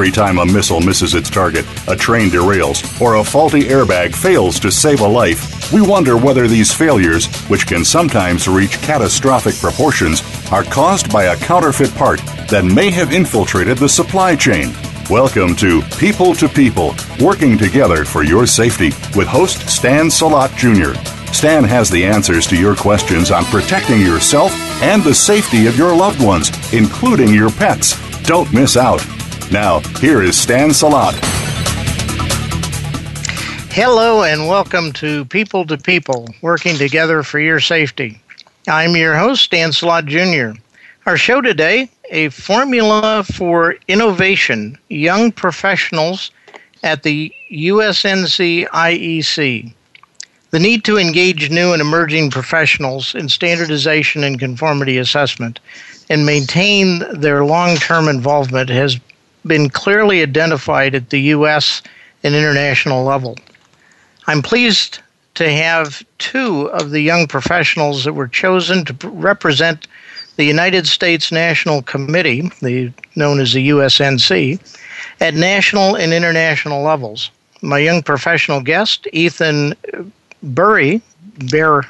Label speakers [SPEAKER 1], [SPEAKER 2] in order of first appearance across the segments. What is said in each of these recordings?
[SPEAKER 1] Every time a missile misses its target, a train derails, or a faulty airbag fails to save a life, we wonder whether these failures, which can sometimes reach catastrophic proportions, are caused by a counterfeit part that may have infiltrated the supply chain. Welcome to People to People, working together for your safety with host Stan Salot Jr. Stan has the answers to your questions on protecting yourself and the safety of your loved ones, including your pets. Don't miss out. Now, here is Stan Salot.
[SPEAKER 2] Hello, and welcome to People to People, working together for your safety. I'm your host, Stan Salot Jr. Our show today a formula for innovation, young professionals at the USNC IEC. The need to engage new and emerging professionals in standardization and conformity assessment and maintain their long term involvement has been clearly identified at the U.S. and international level. I'm pleased to have two of the young professionals that were chosen to represent the United States National Committee, the, known as the USNC, at national and international levels. My young professional guest, Ethan uh, Burry, Bear,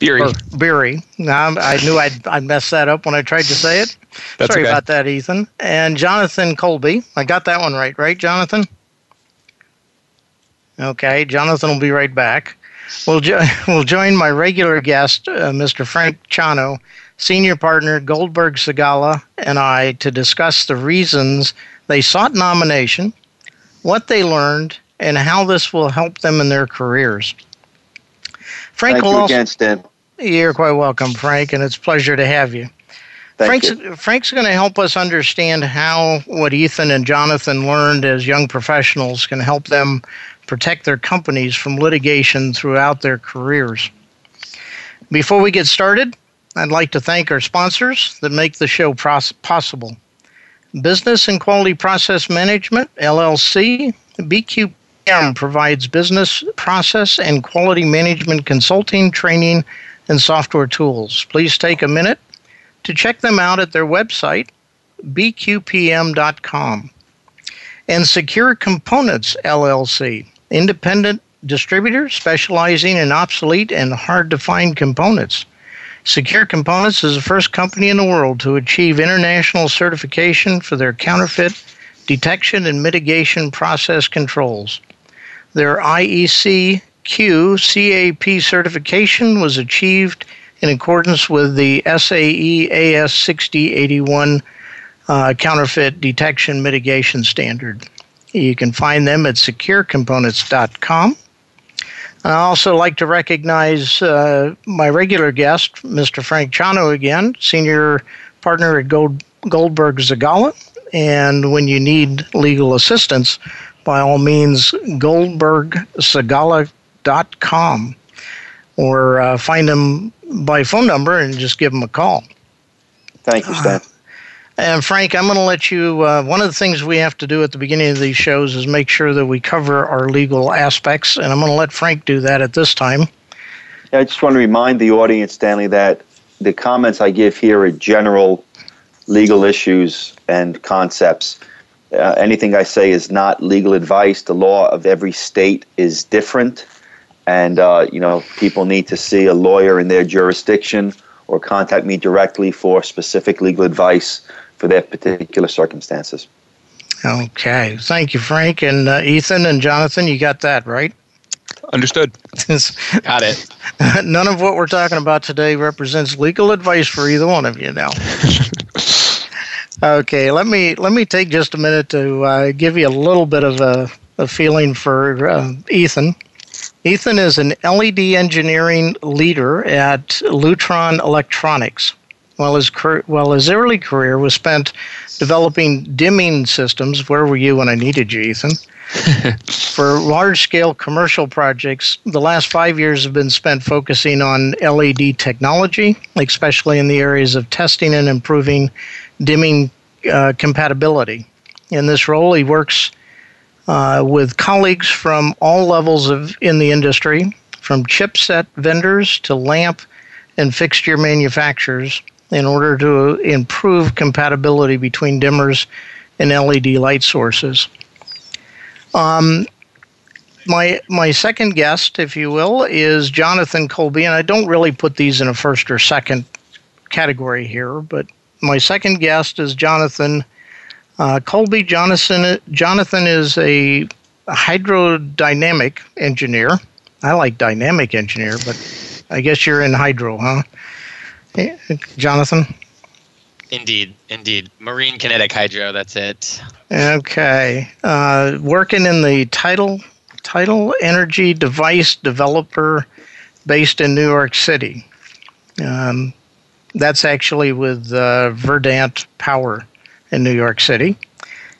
[SPEAKER 3] Biery.
[SPEAKER 2] Biery. Now, I knew I'd, I'd mess that up when I tried to say it.
[SPEAKER 3] That's
[SPEAKER 2] Sorry
[SPEAKER 3] okay.
[SPEAKER 2] about that, Ethan. And Jonathan Colby. I got that one right, right, Jonathan? Okay, Jonathan will be right back. We'll, jo- we'll join my regular guest, uh, Mr. Frank Ciano, senior partner Goldberg Segalla, and I to discuss the reasons they sought nomination, what they learned, and how this will help them in their careers. Frank
[SPEAKER 4] Thank you again, Stan.
[SPEAKER 2] You're quite welcome, Frank, and it's a pleasure to have you.
[SPEAKER 4] Thank
[SPEAKER 2] Frank's,
[SPEAKER 4] you.
[SPEAKER 2] Frank's going to help us understand how what Ethan and Jonathan learned as young professionals can help them protect their companies from litigation throughout their careers. Before we get started, I'd like to thank our sponsors that make the show pros- possible. Business and Quality Process Management, LLC, BQPM provides business process and quality management consulting, training, and software tools. Please take a minute to check them out at their website, bqpm.com. And Secure Components LLC, independent distributor specializing in obsolete and hard to find components. Secure Components is the first company in the world to achieve international certification for their counterfeit detection and mitigation process controls. Their IEC QCAP certification was achieved in accordance with the SAE AS 6081 uh, counterfeit detection mitigation standard. You can find them at securecomponents.com. I also like to recognize uh, my regular guest, Mr. Frank Ciano, again, senior partner at Gold, Goldberg Segalla. And when you need legal assistance, by all means, goldbergsegalla.com or uh, find him by phone number and just give him a call.
[SPEAKER 4] Thank you, Stan.
[SPEAKER 2] And Frank, I'm going to let you. Uh, one of the things we have to do at the beginning of these shows is make sure that we cover our legal aspects, and I'm going to let Frank do that at this time.
[SPEAKER 4] I just want to remind the audience, Stanley, that the comments I give here are general legal issues and concepts. Uh, anything I say is not legal advice. The law of every state is different, and uh, you know people need to see a lawyer in their jurisdiction or contact me directly for specific legal advice for their particular circumstances.
[SPEAKER 2] Okay. Thank you, Frank. And uh, Ethan and Jonathan, you got that, right?
[SPEAKER 3] Understood. Got it.
[SPEAKER 2] None of what we're talking about today represents legal advice for either one of you now. okay, let me let me take just a minute to uh, give you a little bit of a, a feeling for uh, Ethan. Ethan is an LED engineering leader at Lutron Electronics. While his, while his early career was spent developing dimming systems, where were you when I needed you, Ethan? For large scale commercial projects, the last five years have been spent focusing on LED technology, especially in the areas of testing and improving dimming uh, compatibility. In this role, he works uh, with colleagues from all levels of in the industry, from chipset vendors to lamp and fixture manufacturers, in order to improve compatibility between dimmers and LED light sources. Um, my my second guest, if you will, is Jonathan Colby, and I don't really put these in a first or second category here, but my second guest is Jonathan uh, Colby. Jonathan Jonathan is a hydrodynamic engineer. I like dynamic engineer, but I guess you're in hydro, huh? Jonathan?
[SPEAKER 5] Indeed, indeed. Marine kinetic hydro, that's it.
[SPEAKER 2] Okay. Uh, working in the Tidal Tidal Energy Device Developer based in New York City. Um, that's actually with uh, Verdant Power in New York City.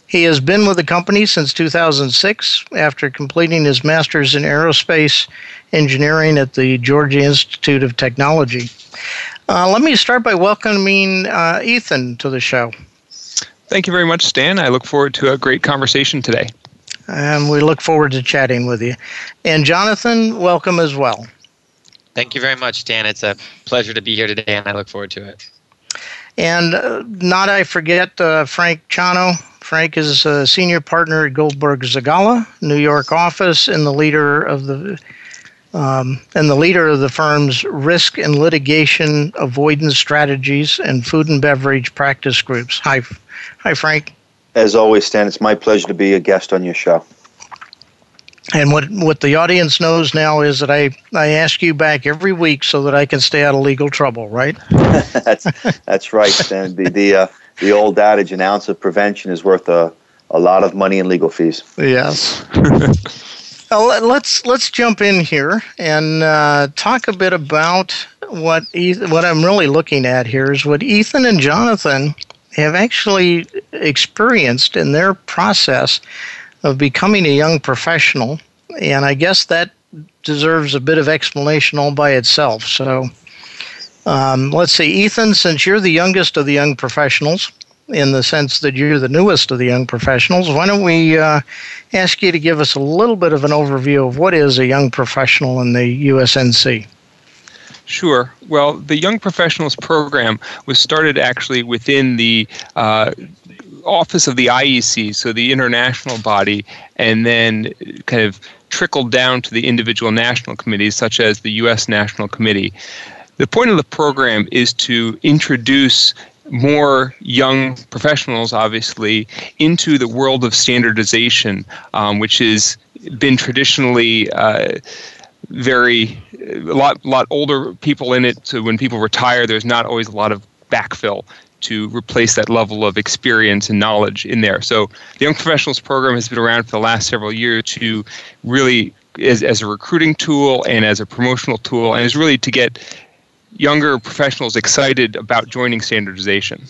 [SPEAKER 2] He has been with the company since 2006 after completing his master's in aerospace engineering at the Georgia Institute of Technology. Uh, let me start by welcoming uh, Ethan to the show.
[SPEAKER 3] Thank you very much, Stan. I look forward to a great conversation today.
[SPEAKER 2] And we look forward to chatting with you. And Jonathan, welcome as well.
[SPEAKER 5] Thank you very much, Dan. It's a pleasure to be here today, and I look forward to it.
[SPEAKER 2] And uh, not I forget uh, Frank Ciano. Frank is a senior partner at Goldberg Segalla, New York office, and the leader of the um, and the leader of the firm's risk and litigation avoidance strategies and food and beverage practice groups. Hi, hi, Frank.
[SPEAKER 4] As always, Stan, it's my pleasure to be a guest on your show.
[SPEAKER 2] And what what the audience knows now is that I, I ask you back every week so that I can stay out of legal trouble, right?
[SPEAKER 4] that's that's right, Stan. The the uh, the old adage, an ounce of prevention is worth a, a lot of money in legal fees.
[SPEAKER 2] Yes. well, let's let's jump in here and uh, talk a bit about what Ethan, what I'm really looking at here is what Ethan and Jonathan have actually experienced in their process of becoming a young professional, and I guess that deserves a bit of explanation all by itself. So um, let's see, Ethan, since you're the youngest of the young professionals, in the sense that you're the newest of the young professionals, why don't we uh, ask you to give us a little bit of an overview of what is a young professional in the USNC?
[SPEAKER 3] Sure. Well, the Young Professionals Program was started actually within the uh, office of the IEC, so the international body, and then kind of trickled down to the individual national committees, such as the U.S. National Committee. The point of the program is to introduce more young professionals, obviously, into the world of standardization, um, which has been traditionally uh, very a lot lot older people in it. So when people retire, there's not always a lot of backfill to replace that level of experience and knowledge in there. So the Young Professionals Program has been around for the last several years to really as, as a recruiting tool and as a promotional tool, and is really to get younger professionals excited about joining standardization.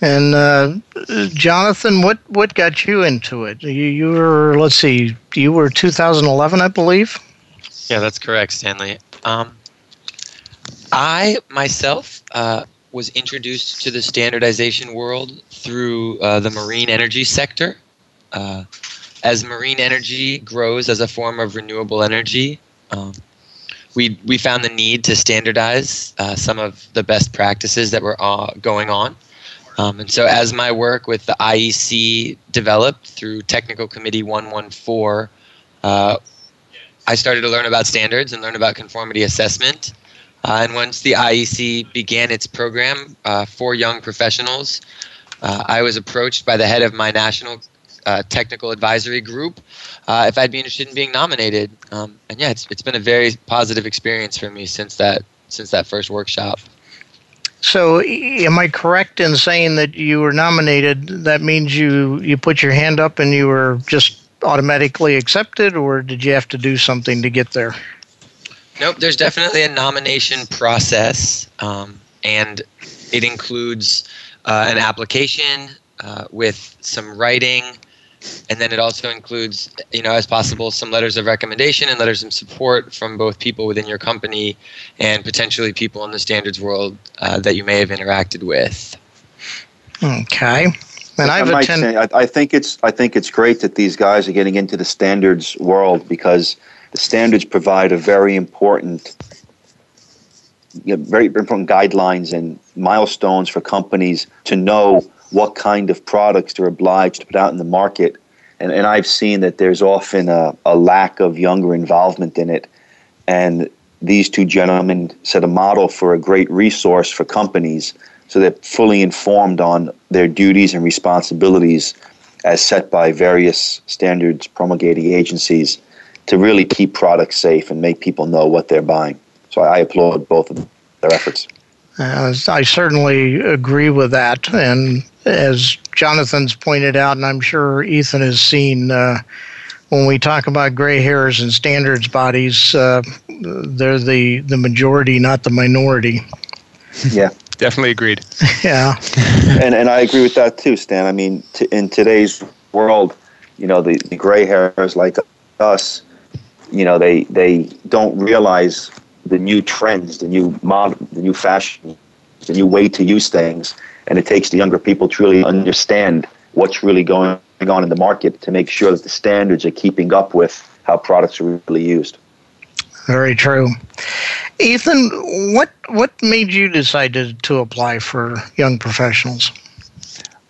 [SPEAKER 2] And uh, Jonathan, what, what got you into it? You, you were, let's see, you were 2011, I believe?
[SPEAKER 5] Yeah, that's correct, Stanley. Um, I myself uh, was introduced to the standardization world through uh, the marine energy sector. Uh, as marine energy grows as a form of renewable energy, um, we we found the need to standardize uh, some of the best practices that were uh, going on. Um, and so, as my work with the IEC developed through Technical Committee 114, uh, I started to learn about standards and learn about conformity assessment. Uh, and once the IEC began its program uh, for young professionals, uh, I was approached by the head of my national uh, technical advisory group uh, if I'd be interested in being nominated. Um, and yeah, it's, it's been a very positive experience for me since that since that first workshop.
[SPEAKER 2] So, am I correct in saying that you were nominated? That means you you put your hand up and you were just automatically accepted, or did you have to do something to get there?
[SPEAKER 5] Nope. There's definitely a nomination process, um, and it includes uh, an application uh, with some writing and then it also includes you know as possible some letters of recommendation and letters of support from both people within your company and potentially people in the standards world uh, that you may have interacted with
[SPEAKER 2] okay and
[SPEAKER 4] I've I, attended- say, I, I think it's I think it's great that these guys are getting into the standards world because the standards provide a very important you know, very important guidelines and milestones for companies to know what kind of products they're obliged to put out in the market. And, and I've seen that there's often a, a lack of younger involvement in it. And these two gentlemen set a model for a great resource for companies so they're fully informed on their duties and responsibilities as set by various standards promulgating agencies to really keep products safe and make people know what they're buying. So I applaud both of their efforts.
[SPEAKER 2] Uh, I certainly agree with that. And as Jonathan's pointed out, and I'm sure Ethan has seen, uh, when we talk about gray hairs and standards bodies, uh, they're the, the majority, not the minority.
[SPEAKER 4] Yeah.
[SPEAKER 3] Definitely agreed.
[SPEAKER 2] yeah.
[SPEAKER 4] and, and I agree with that too, Stan. I mean, t- in today's world, you know, the, the gray hairs like us, you know, they, they don't realize the new trends, the new model, the new fashion, the new way to use things, and it takes the younger people to really understand what's really going on in the market to make sure that the standards are keeping up with how products are really used.
[SPEAKER 2] Very true. Ethan, what what made you decide to, to apply for young professionals?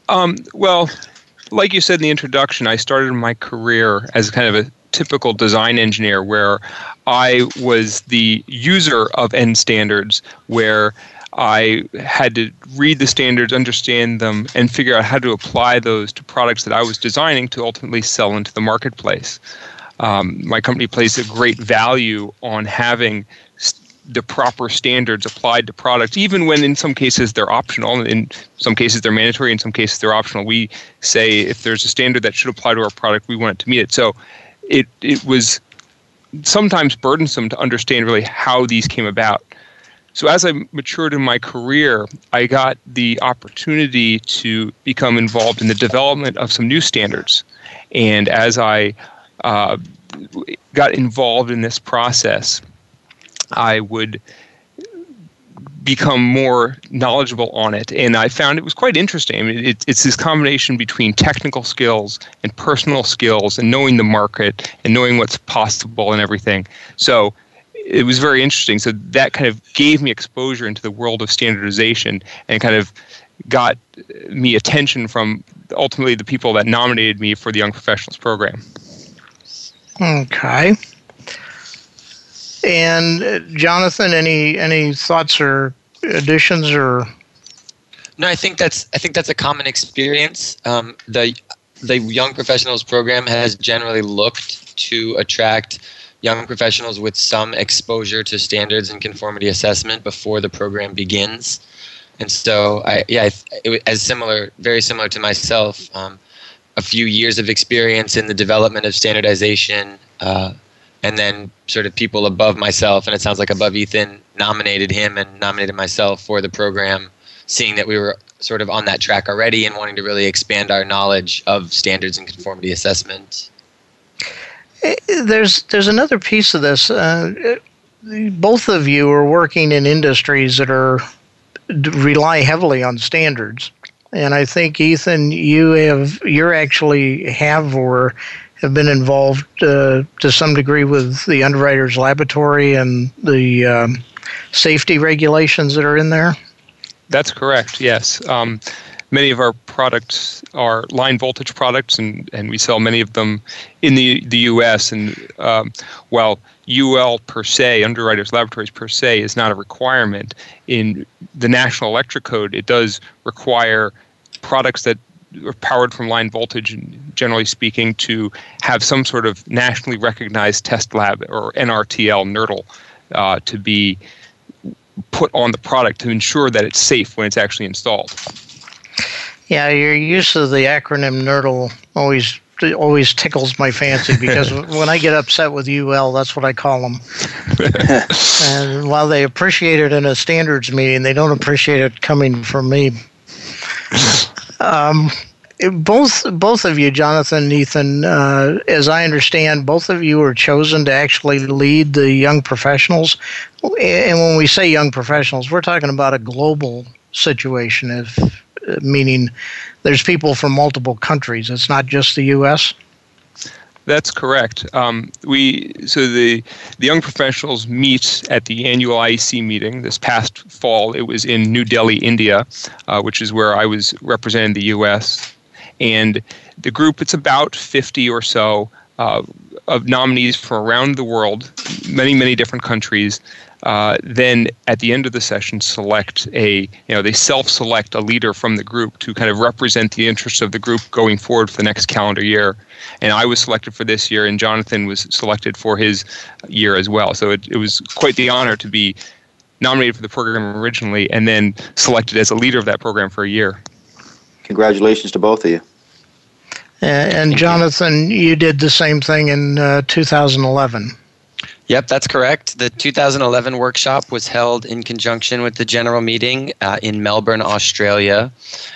[SPEAKER 3] Um, well, like you said in the introduction, I started my career as kind of a typical design engineer where I was the user of N standards, where I had to read the standards, understand them, and figure out how to apply those to products that I was designing to ultimately sell into the marketplace. Um, my company places a great value on having the proper standards applied to products, even when in some cases they're optional. In some cases they're mandatory. In some cases they're optional. We say if there's a standard that should apply to our product, we want it to meet it. So it it was sometimes burdensome to understand really how these came about. So as I matured in my career, I got the opportunity to become involved in the development of some new standards. And as I uh, got involved in this process, I would become more knowledgeable on it. And I found it was quite interesting. It, it's this combination between technical skills and personal skills and knowing the market and knowing what's possible and everything. So it was very interesting. So that kind of gave me exposure into the world of standardization and kind of got me attention from ultimately the people that nominated me for the Young Professionals program.
[SPEAKER 2] Okay. And uh, Jonathan, any any thoughts or additions or?
[SPEAKER 5] No, I think that's I think that's a common experience. Um, the the young professionals program has generally looked to attract young professionals with some exposure to standards and conformity assessment before the program begins. And so, I yeah, it, as similar, very similar to myself. Um, a few years of experience in the development of standardization, uh, and then sort of people above myself, and it sounds like above Ethan nominated him and nominated myself for the program, seeing that we were sort of on that track already and wanting to really expand our knowledge of standards and conformity assessment.
[SPEAKER 2] Eh, there's there's another piece of this. Uh, both of you are working in industries that are rely heavily on standards and I think Ethan, you have you're actually have or have been involved uh, to some degree with the underwriters laboratory and the um, safety regulations that are in there.
[SPEAKER 3] That's correct. Yes. Um, many of our products are line voltage products, and, and we sell many of them in the, the U.S. And um, while UL per se, Underwriters Laboratories per se, is not a requirement in the National Electric Code, it does require products that are powered from line voltage, generally speaking, to have some sort of nationally recognized test lab or NRTL, NRTL, uh, to be put on the product to ensure that it's safe when it's actually installed.
[SPEAKER 2] Yeah, your use of the acronym NRTL always always tickles my fancy because when I get upset with UL, that's what I call them. and while they appreciate it in a standards meeting, they don't appreciate it coming from me. Um, both both of you, Jonathan Ethan, uh, as I understand, both of you were chosen to actually lead the young professionals. And when we say young professionals, we're talking about a global situation, if, meaning there's people from multiple countries. It's not just the U.S.
[SPEAKER 3] That's correct. Um, we so the the young professionals meet at the annual IEC meeting this past fall. It was in New Delhi, India, uh, which is where I was representing the U.S. And the group it's about 50 or so uh, of nominees from around the world, many many different countries, uh, then at the end of the session select a you know they self-select a leader from the group to kind of represent the interests of the group going forward for the next calendar year. And i was selected for this year and jonathan was selected for his year as well. So it, it was quite the honor to be nominated for the program originally and then selected as a leader of that program for a year.
[SPEAKER 4] Congratulations to both of you.
[SPEAKER 2] And jonathan you did the same thing in uh, 2011
[SPEAKER 5] Yep, that's correct. The 2011 workshop was held in conjunction with the general meeting uh, in Melbourne, Australia.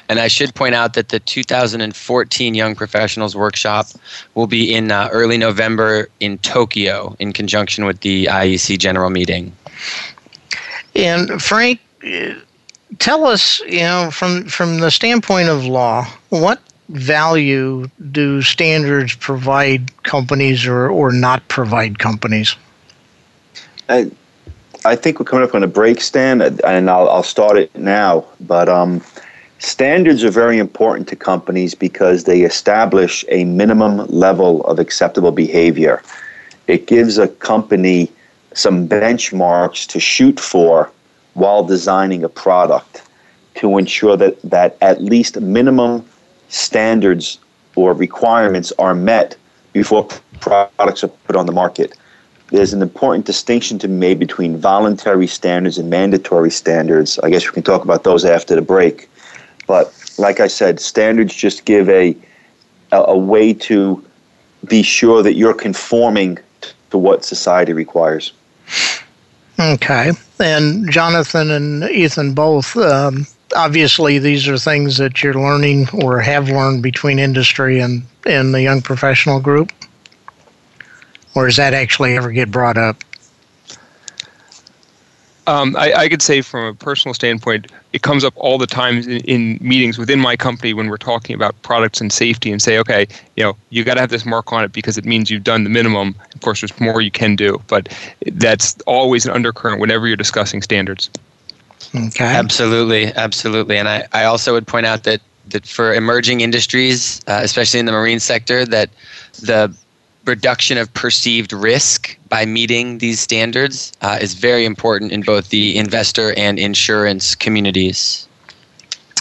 [SPEAKER 5] And I should point out that the 2014 Young Professionals workshop will be in uh, early November in Tokyo in conjunction with the IEC general meeting.
[SPEAKER 2] And Frank, tell us, you know, from from the standpoint of law, what value do standards provide companies or, or not provide companies?
[SPEAKER 4] I, I think we're coming up on a break, Stan, and I'll, I'll start it now. But um, standards are very important to companies because they establish a minimum level of acceptable behavior. It gives a company some benchmarks to shoot for while designing a product to ensure that, that at least minimum standards or requirements are met before products are put on the market there's an important distinction to be made between voluntary standards and mandatory standards. I guess we can talk about those after the break. But like I said, standards just give a, a, a way to be sure that you're conforming to what society requires.
[SPEAKER 2] Okay. And Jonathan and Ethan both, um, obviously, these are things that you're learning or have learned between industry and, and the young professional group or does that actually ever get brought up?
[SPEAKER 3] Um, I, I, could say from a personal standpoint, it comes up all the time in, in, meetings within my company when we're talking about products and safety and say, okay, you know, you got to have this mark on it because it means you've done the minimum. Of course, there's more you can do, but that's always an undercurrent whenever you're discussing standards.
[SPEAKER 5] Okay. Absolutely, absolutely. And I, I also would point out that, that for emerging industries, uh, especially in the marine sector, that the reduction of perceived risk by meeting these standards uh, is very important in both the investor and insurance communities.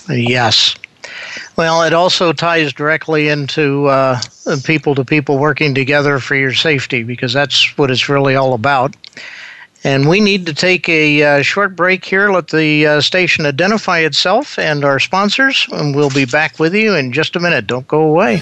[SPEAKER 2] Yes. Well, it also ties directly into people to people working together for your safety because that's what it's really all about. And we need to take a uh, short break here, let the uh, station identify itself and our sponsors, and we'll be back with you in just a minute. Don't go away.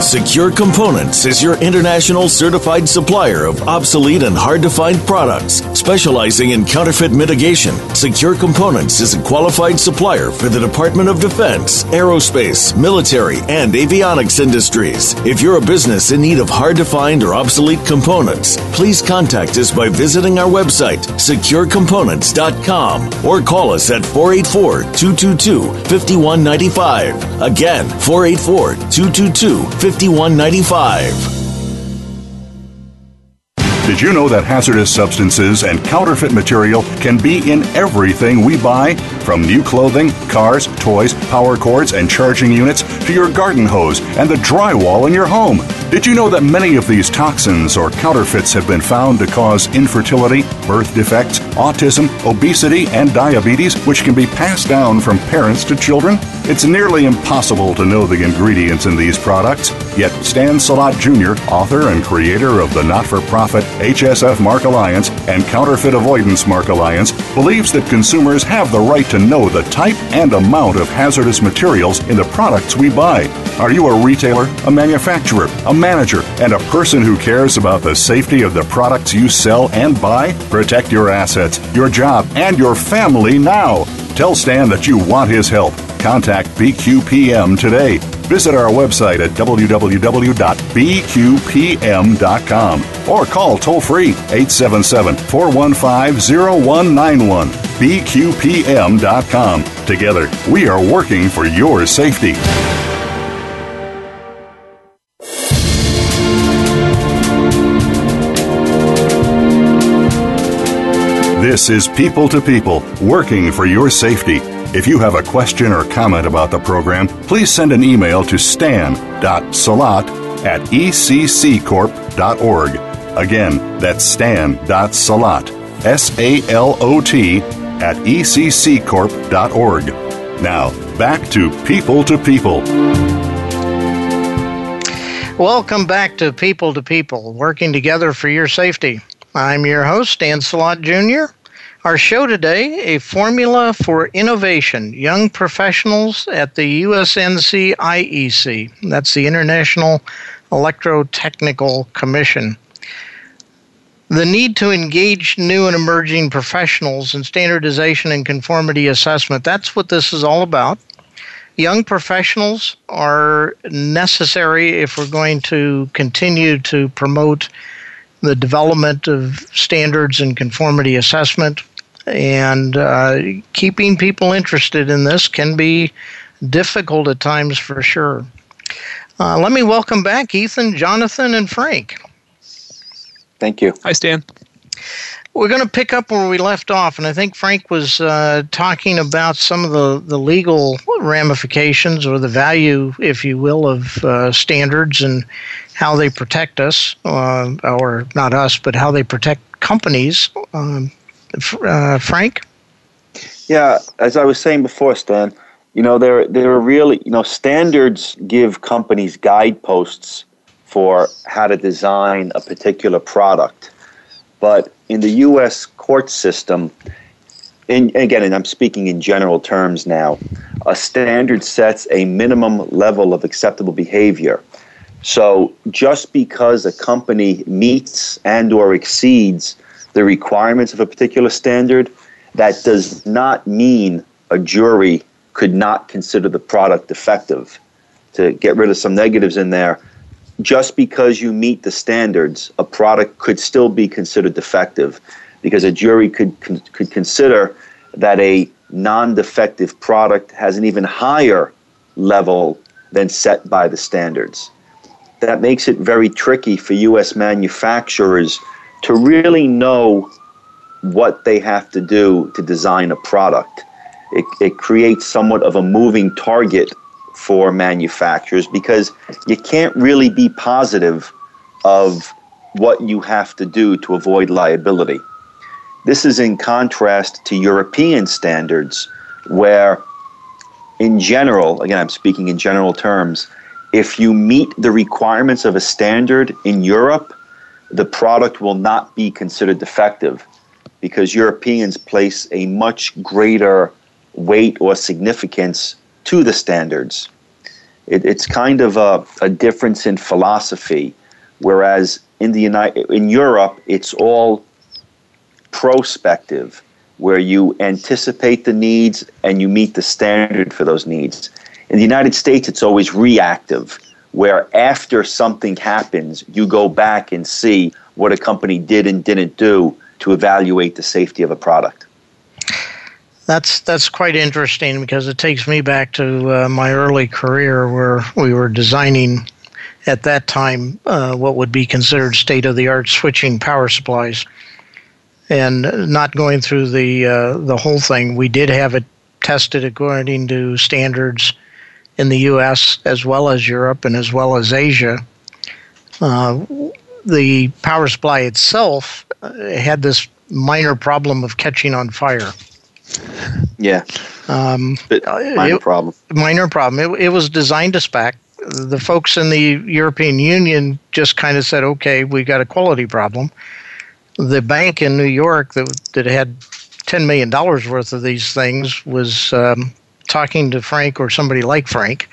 [SPEAKER 6] Secure Components is your international certified supplier of obsolete and hard to find products. Specializing in counterfeit mitigation, Secure Components is a qualified supplier for the Department of Defense, aerospace, military, and avionics industries. If you're a business in need of hard to find or obsolete components, please contact us by visiting our website, securecomponents.com, or call us at 484 222 5195. Again, 484 222 5195. 5195.
[SPEAKER 1] Did you know that hazardous substances and counterfeit material can be in everything we buy? From new clothing, cars, toys, power cords, and charging units to your garden hose and the drywall in your home. Did you know that many of these toxins or counterfeits have been found to cause infertility, birth defects, autism, obesity, and diabetes, which can be passed down from parents to children? It's nearly impossible to know the ingredients in these products, yet Stan Salot Jr., author and creator of the not for profit HSF Mark Alliance and Counterfeit Avoidance Mark Alliance, believes that consumers have the right to know the type and amount of hazardous materials in the products we buy. Are you a retailer, a manufacturer, a manager, and a person who cares about the safety of the products you sell and buy? Protect your assets, your job, and your family now. Tell Stan that you want his help. Contact BQPM today. Visit our website at www.bqpm.com or call toll free 877 415 0191. BQPM.com. Together, we are working for your safety. This is People to People, working for your safety. If you have a question or comment about the program, please send an email to stan.salot at ecccorp.org. Again, that's stan.salot, S A L O T, at ecccorp.org. Now, back to People to People.
[SPEAKER 2] Welcome back to People to People, working together for your safety. I'm your host, Dan Salot Jr. Our show today, a formula for innovation, young professionals at the USNC IEC. That's the International Electrotechnical Commission. The need to engage new and emerging professionals in standardization and conformity assessment. That's what this is all about. Young professionals are necessary if we're going to continue to promote the development of standards and conformity assessment. And uh, keeping people interested in this can be difficult at times for sure. Uh, let me welcome back Ethan, Jonathan, and Frank.
[SPEAKER 4] Thank you.
[SPEAKER 3] Hi, Stan.
[SPEAKER 2] We're going to pick up where we left off, and I think Frank was uh, talking about some of the, the legal ramifications or the value, if you will, of uh, standards and how they protect us, uh, or not us, but how they protect companies. Um, uh, Frank?
[SPEAKER 4] Yeah, as I was saying before, Stan, you know, there there are really, you know, standards give companies guideposts for how to design a particular product. But in the U.S. court system, and again, and I'm speaking in general terms now, a standard sets a minimum level of acceptable behavior. So just because a company meets and or exceeds the requirements of a particular standard, that does not mean a jury could not consider the product defective. To get rid of some negatives in there, just because you meet the standards, a product could still be considered defective because a jury could, could consider that a non defective product has an even higher level than set by the standards. That makes it very tricky for U.S. manufacturers to really know what they have to do to design a product. It, it creates somewhat of a moving target for manufacturers because you can't really be positive of what you have to do to avoid liability. This is in contrast to European standards, where, in general, again, I'm speaking in general terms, if you meet the requirements of a standard in Europe, the product will not be considered defective because Europeans place a much greater weight or significance to the standards. It, it's kind of a, a difference in philosophy, whereas in the United, in Europe, it's all prospective, where you anticipate the needs and you meet the standard for those needs. In the United States, it's always reactive, where after something happens, you go back and see what a company did and didn't do to evaluate the safety of a product.
[SPEAKER 2] That's that's quite interesting because it takes me back to uh, my early career where we were designing at that time uh, what would be considered state of the art switching power supplies, and not going through the uh, the whole thing. We did have it tested according to standards in the U.S. as well as Europe and as well as Asia. Uh, the power supply itself uh, had this minor problem of catching on fire.
[SPEAKER 4] Yeah. Um, minor it, problem.
[SPEAKER 2] Minor problem. It, it was designed to spec. The folks in the European Union just kind of said, okay, we got a quality problem. The bank in New York that, that had $10 million worth of these things was um, talking to Frank or somebody like Frank.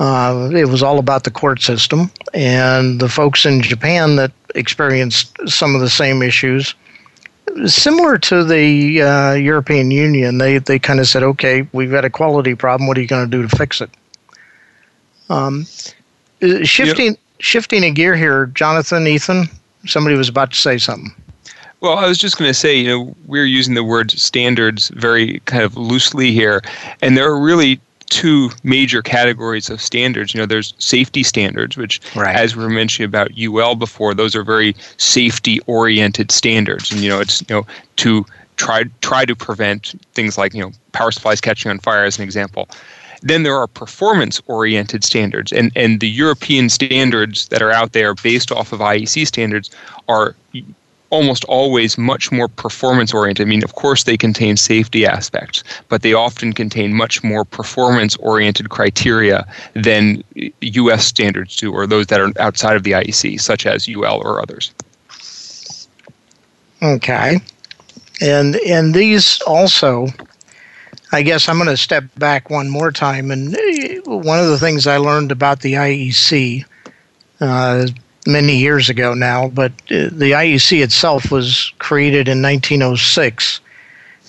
[SPEAKER 2] Uh, it was all about the court system. And the folks in Japan that experienced some of the same issues similar to the uh, European Union, they, they kind of said, okay, we've got a quality problem. What are you going to do to fix it? Um, uh, shifting, yep. shifting a gear here, Jonathan, Ethan, somebody was about to say something.
[SPEAKER 3] Well, I was just going to say, you know, we're using the word standards very kind of loosely here, and there are really two major categories of standards. You know, there's safety standards, which, right. as we were mentioning about UL before, those are very safety-oriented standards, and you know, it's you know to try try to prevent things like you know power supplies catching on fire, as an example. Then there are performance-oriented standards, and and the European standards that are out there based off of IEC standards are almost always much more performance oriented. I mean, of course, they contain safety aspects, but they often contain much more performance oriented criteria than US standards do, or those that are outside of the IEC, such as UL or others.
[SPEAKER 2] Okay. And and these also I guess I'm going to step back one more time. And one of the things I learned about the IEC uh, many years ago now, but uh, the IEC itself was created in 1906.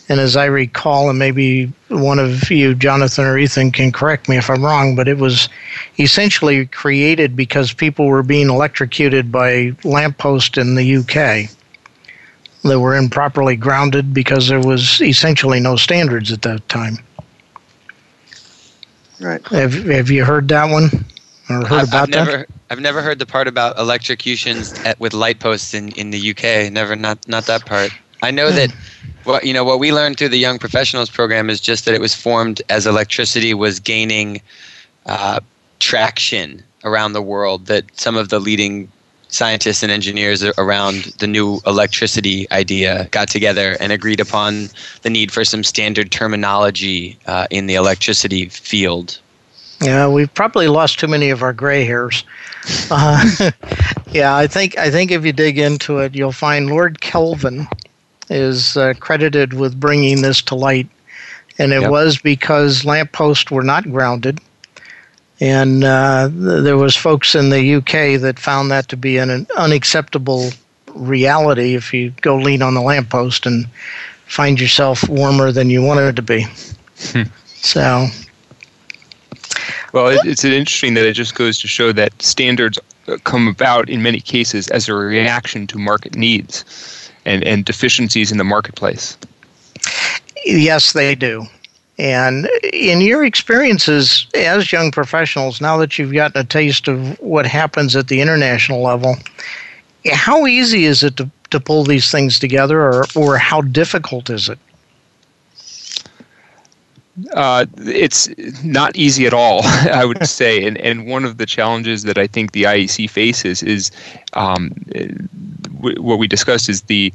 [SPEAKER 2] And as I recall, and maybe one of you, Jonathan or Ethan, can correct me if I'm wrong, but it was essentially created because people were being electrocuted by lampposts in the UK that were improperly grounded because there was essentially no standards at that time.
[SPEAKER 4] Right.
[SPEAKER 2] Have, have you heard that one? Heard
[SPEAKER 5] I've,
[SPEAKER 2] about
[SPEAKER 5] I've never,
[SPEAKER 2] that?
[SPEAKER 5] I've never heard the part about electrocutions at, with light posts in, in the UK. Never, not not that part. I know that what you know what we learned through the Young Professionals program is just that it was formed as electricity was gaining uh, traction around the world. That some of the leading scientists and engineers around the new electricity idea got together and agreed upon the need for some standard terminology uh, in the electricity field
[SPEAKER 2] yeah, we've probably lost too many of our gray hairs. Uh, yeah, I think I think if you dig into it, you'll find Lord Kelvin is uh, credited with bringing this to light, and it yep. was because lampposts were not grounded, and uh, there was folks in the UK that found that to be an unacceptable reality. If you go lean on the lamppost and find yourself warmer than you wanted to be, hmm. so
[SPEAKER 3] well, it's interesting that it just goes to show that standards uh, come about in many cases as a reaction to market needs and, and deficiencies in the marketplace.
[SPEAKER 2] Yes, they do. And in your experiences as young professionals, now that you've gotten a taste of what happens at the international level, how easy is it to, to pull these things together, or, or how difficult is it?
[SPEAKER 3] Uh, it's not easy at all, I would say. And, and one of the challenges that I think the IEC faces is um, w- what we discussed is the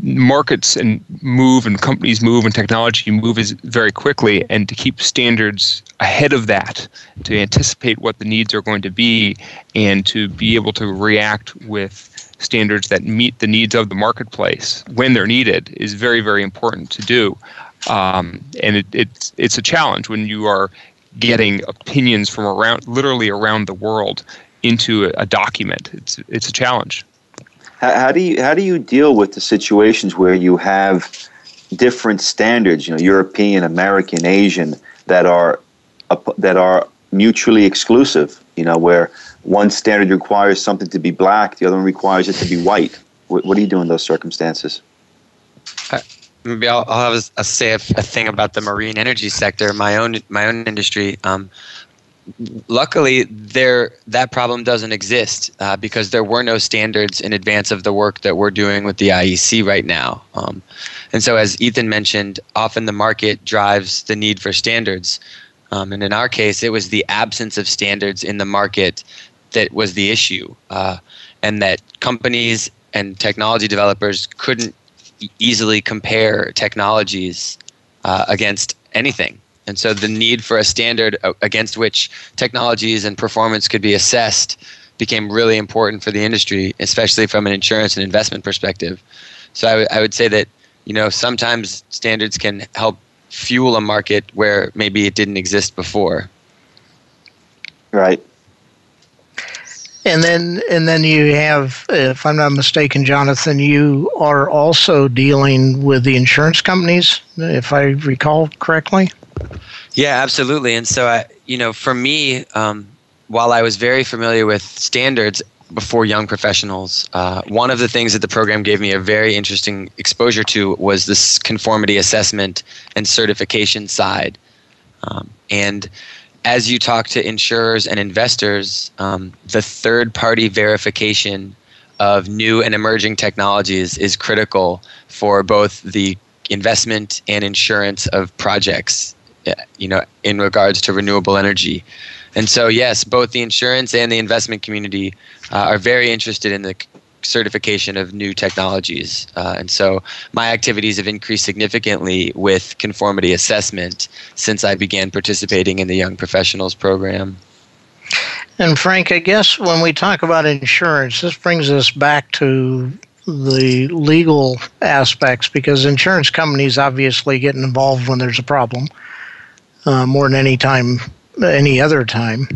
[SPEAKER 3] markets and move and companies move and technology move is very quickly and to keep standards ahead of that to anticipate what the needs are going to be and to be able to react with standards that meet the needs of the marketplace when they're needed is very very important to do um, and it, it's it's a challenge when you are getting opinions from around literally around the world into a, a document. It's it's a challenge.
[SPEAKER 4] How, how, do you how do you deal with the situations where you have different standards? You know, European, American, Asian that are that are mutually exclusive. You know, where one standard requires something to be black, the other one requires it to be white. What, what do you do in those circumstances?
[SPEAKER 5] Maybe I'll, I'll have a, a say a, a, thing about the marine energy sector, my own my own industry. Um, luckily, there that problem doesn't exist uh, because there were no standards in advance of the work that we're doing with the IEC right now. Um, and so, as Ethan mentioned, often the market drives the need for standards. Um, and in our case, it was the absence of standards in the market that was the issue, uh, and that companies and technology developers couldn't easily compare technologies uh, against anything. And so the need for a standard against which technologies and performance could be assessed became really important for the industry, especially from an insurance and investment perspective. So I, w- I would say that you know sometimes standards can help fuel a market where maybe it didn't exist before.
[SPEAKER 4] Right.
[SPEAKER 2] And then, and then you have, if I'm not mistaken, Jonathan, you are also dealing with the insurance companies, if I recall correctly.
[SPEAKER 5] Yeah, absolutely. And so, I, you know, for me, um, while I was very familiar with standards before young professionals, uh, one of the things that the program gave me a very interesting exposure to was this conformity assessment and certification side. Um, and as you talk to insurers and investors, um, the third party verification of new and emerging technologies is critical for both the investment and insurance of projects uh, you know in regards to renewable energy. And so yes both the insurance and the investment community uh, are very interested in the certification of new technologies. Uh, and so my activities have increased significantly with conformity assessment since I began participating in the Young Professionals program.
[SPEAKER 2] And Frank, I guess when we talk about insurance, this brings us back to the legal aspects because insurance companies obviously get involved when there's a problem uh, more than any time, any other time.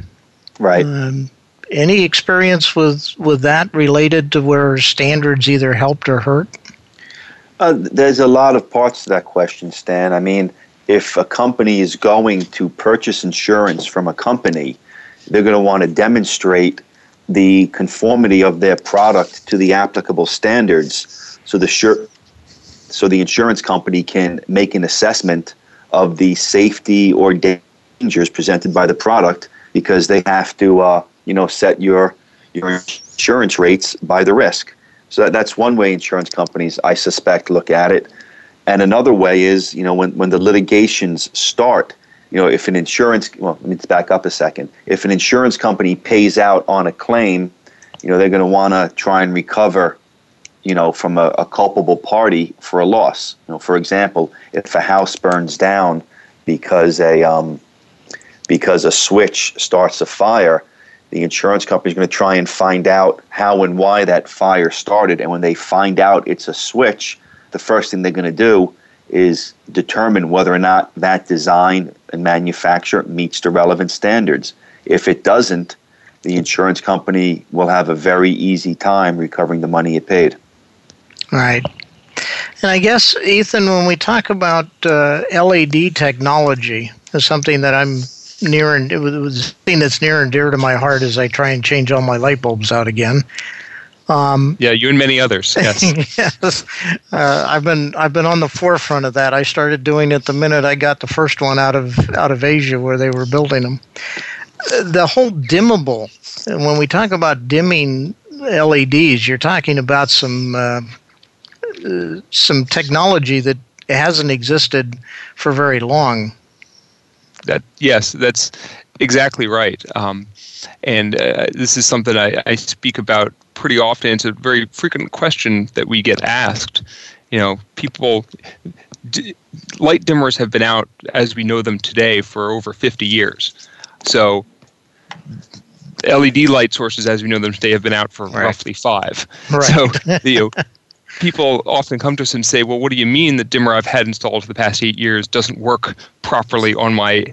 [SPEAKER 4] Right.
[SPEAKER 2] Um, any experience with with that related to where standards either helped or hurt?
[SPEAKER 4] Uh, there's a lot of parts to that question, Stan. I mean, if a company is going to purchase insurance from a company, they're going to want to demonstrate the conformity of their product to the applicable standards, so the sure, so the insurance company can make an assessment of the safety or dangers presented by the product because they have to uh, you know set your your insurance rates by the risk. So that, that's one way insurance companies, I suspect, look at it. And another way is, you know, when, when the litigations start, you know, if an insurance, well, let me back up a second. If an insurance company pays out on a claim, you know, they're going to want to try and recover, you know, from a, a culpable party for a loss. You know, for example, if a house burns down because a um, because a switch starts a fire, the insurance company is going to try and find out how and why that fire started. And when they find out it's a switch, the first thing they're going to do is determine whether or not that design and manufacture meets the relevant standards. If it doesn't, the insurance company will have a very easy time recovering the money it paid.
[SPEAKER 2] Right. And I guess, Ethan, when we talk about uh, LED technology, is something that I'm near and it was a thing that's near and dear to my heart as I try and change all my light bulbs out again.
[SPEAKER 3] Um, yeah, you and many others. Yes,
[SPEAKER 2] yes. Uh, I've been I've been on the forefront of that. I started doing it the minute I got the first one out of out of Asia where they were building them. The whole dimmable. When we talk about dimming LEDs, you're talking about some uh, uh, some technology that hasn't existed for very long
[SPEAKER 3] that yes, that's exactly right. Um, and uh, this is something I, I, speak about pretty often. It's a very frequent question that we get asked. You know, people. D- light dimmers have been out as we know them today for over 50 years. So LED light sources, as we know them today, have been out for right. roughly five.
[SPEAKER 2] Right.
[SPEAKER 3] So you know, people often come to us and say, well, what do you mean the dimmer I've had installed for the past eight years doesn't work properly on my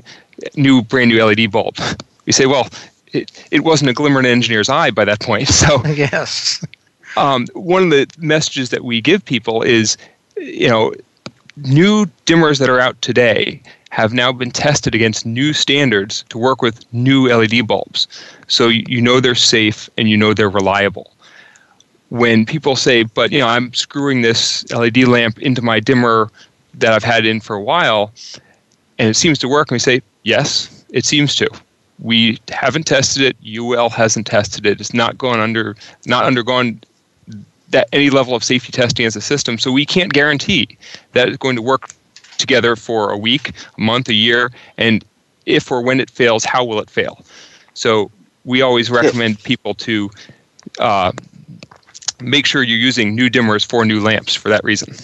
[SPEAKER 3] new, brand new LED bulb? We say, well, it, it wasn't a glimmer in an engineer's eye by that point. So,
[SPEAKER 2] yes.
[SPEAKER 3] Um, one of the messages that we give people is, you know, new dimmers that are out today have now been tested against new standards to work with new LED bulbs. So you know they're safe and you know they're reliable when people say, but you know, I'm screwing this LED lamp into my dimmer that I've had in for a while, and it seems to work, and we say, yes, it seems to. We haven't tested it. UL hasn't tested it. It's not gone under, not undergone that any level of safety testing as a system. So we can't guarantee that it's going to work together for a week, a month, a year, and if or when it fails, how will it fail? So we always recommend people to uh, make sure you're using new dimmers for new lamps for that reason.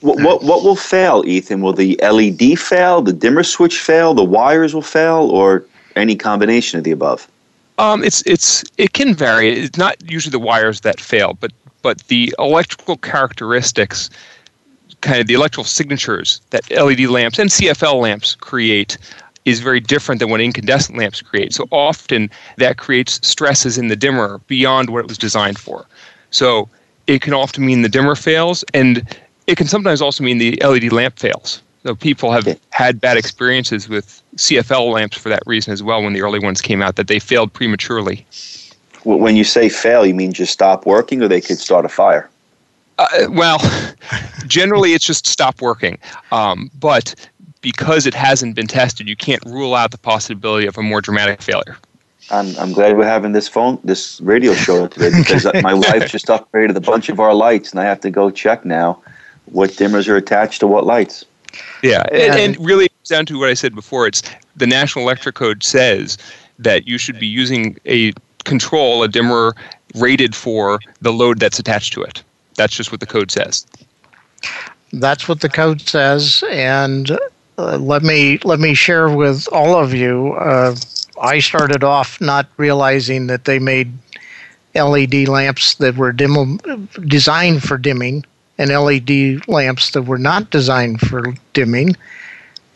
[SPEAKER 4] What, what, what will fail, Ethan? Will the LED fail, the dimmer switch fail, the wires will fail, or any combination of the above?
[SPEAKER 3] Um, it's it's it can vary. It's not usually the wires that fail, but but the electrical characteristics, kind of the electrical signatures that LED lamps and CFL lamps create, is very different than what incandescent lamps create. So often that creates stresses in the dimmer beyond what it was designed for. So it can often mean the dimmer fails, and it can sometimes also mean the LED lamp fails. So people have had bad experiences with CFL lamps for that reason as well when the early ones came out, that they failed prematurely.
[SPEAKER 4] When you say fail, you mean just stop working or they could start a fire?
[SPEAKER 3] Uh, well, generally it's just stop working. Um, but because it hasn't been tested, you can't rule out the possibility of a more dramatic failure.
[SPEAKER 4] I'm, I'm glad we're having this phone this radio show today because my wife just upgraded a bunch of our lights and I have to go check now what dimmers are attached to what lights.
[SPEAKER 3] Yeah, and, and really comes down to what I said before. It's the National Electric Code says that you should be using a control, a dimmer rated for the load that's attached to it. That's just what the code says.
[SPEAKER 2] That's what the code says, and uh, let me let me share with all of you. Uh, I started off not realizing that they made LED lamps that were dim- designed for dimming and LED lamps that were not designed for dimming.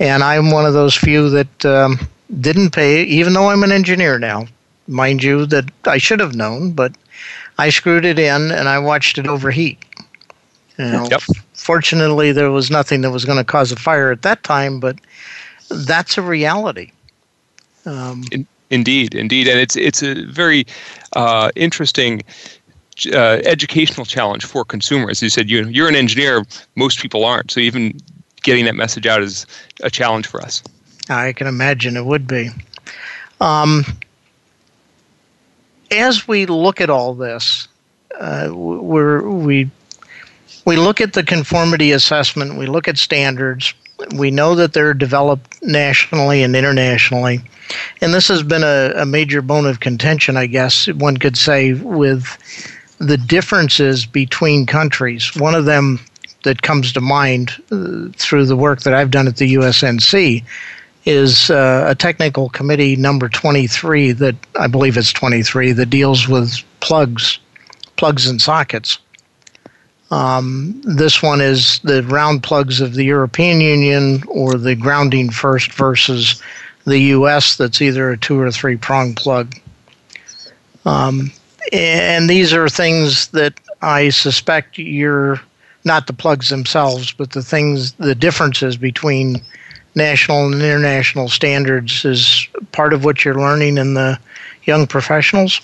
[SPEAKER 2] And I'm one of those few that um, didn't pay, even though I'm an engineer now. Mind you, that I should have known, but I screwed it in and I watched it overheat. You know, yep. Fortunately, there was nothing that was going to cause a fire at that time, but that's a reality.
[SPEAKER 3] Um, In, indeed, indeed, and it's it's a very uh, interesting uh, educational challenge for consumers. You said you you're an engineer, most people aren't, so even getting that message out is a challenge for us.
[SPEAKER 2] I can imagine it would be. Um, as we look at all this, uh, we're, we we look at the conformity assessment. We look at standards. We know that they're developed nationally and internationally, and this has been a, a major bone of contention, I guess one could say, with the differences between countries. One of them that comes to mind uh, through the work that I've done at the USNC is uh, a technical committee number 23 that I believe it's 23 that deals with plugs, plugs and sockets. Um, this one is the round plugs of the European Union or the grounding first versus the US that's either a two or three prong plug. Um, and these are things that I suspect you're not the plugs themselves, but the things, the differences between national and international standards is part of what you're learning in the young professionals.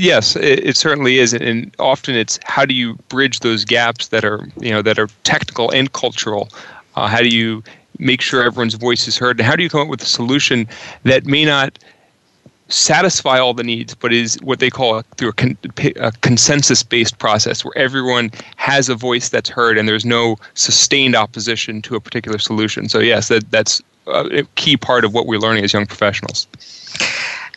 [SPEAKER 3] Yes, it, it, certainly is, and often it's how do you bridge those gaps that are you know that are technical and cultural. Uh, how do you make sure everyone's voice is heard, and how do you come up with a solution that may not satisfy all the needs, but is what they call a, through a, con, a consensus-based process where everyone has a voice that's heard and there's no sustained opposition to a particular solution. So yes, that, that's a key part of what we're learning as young professionals.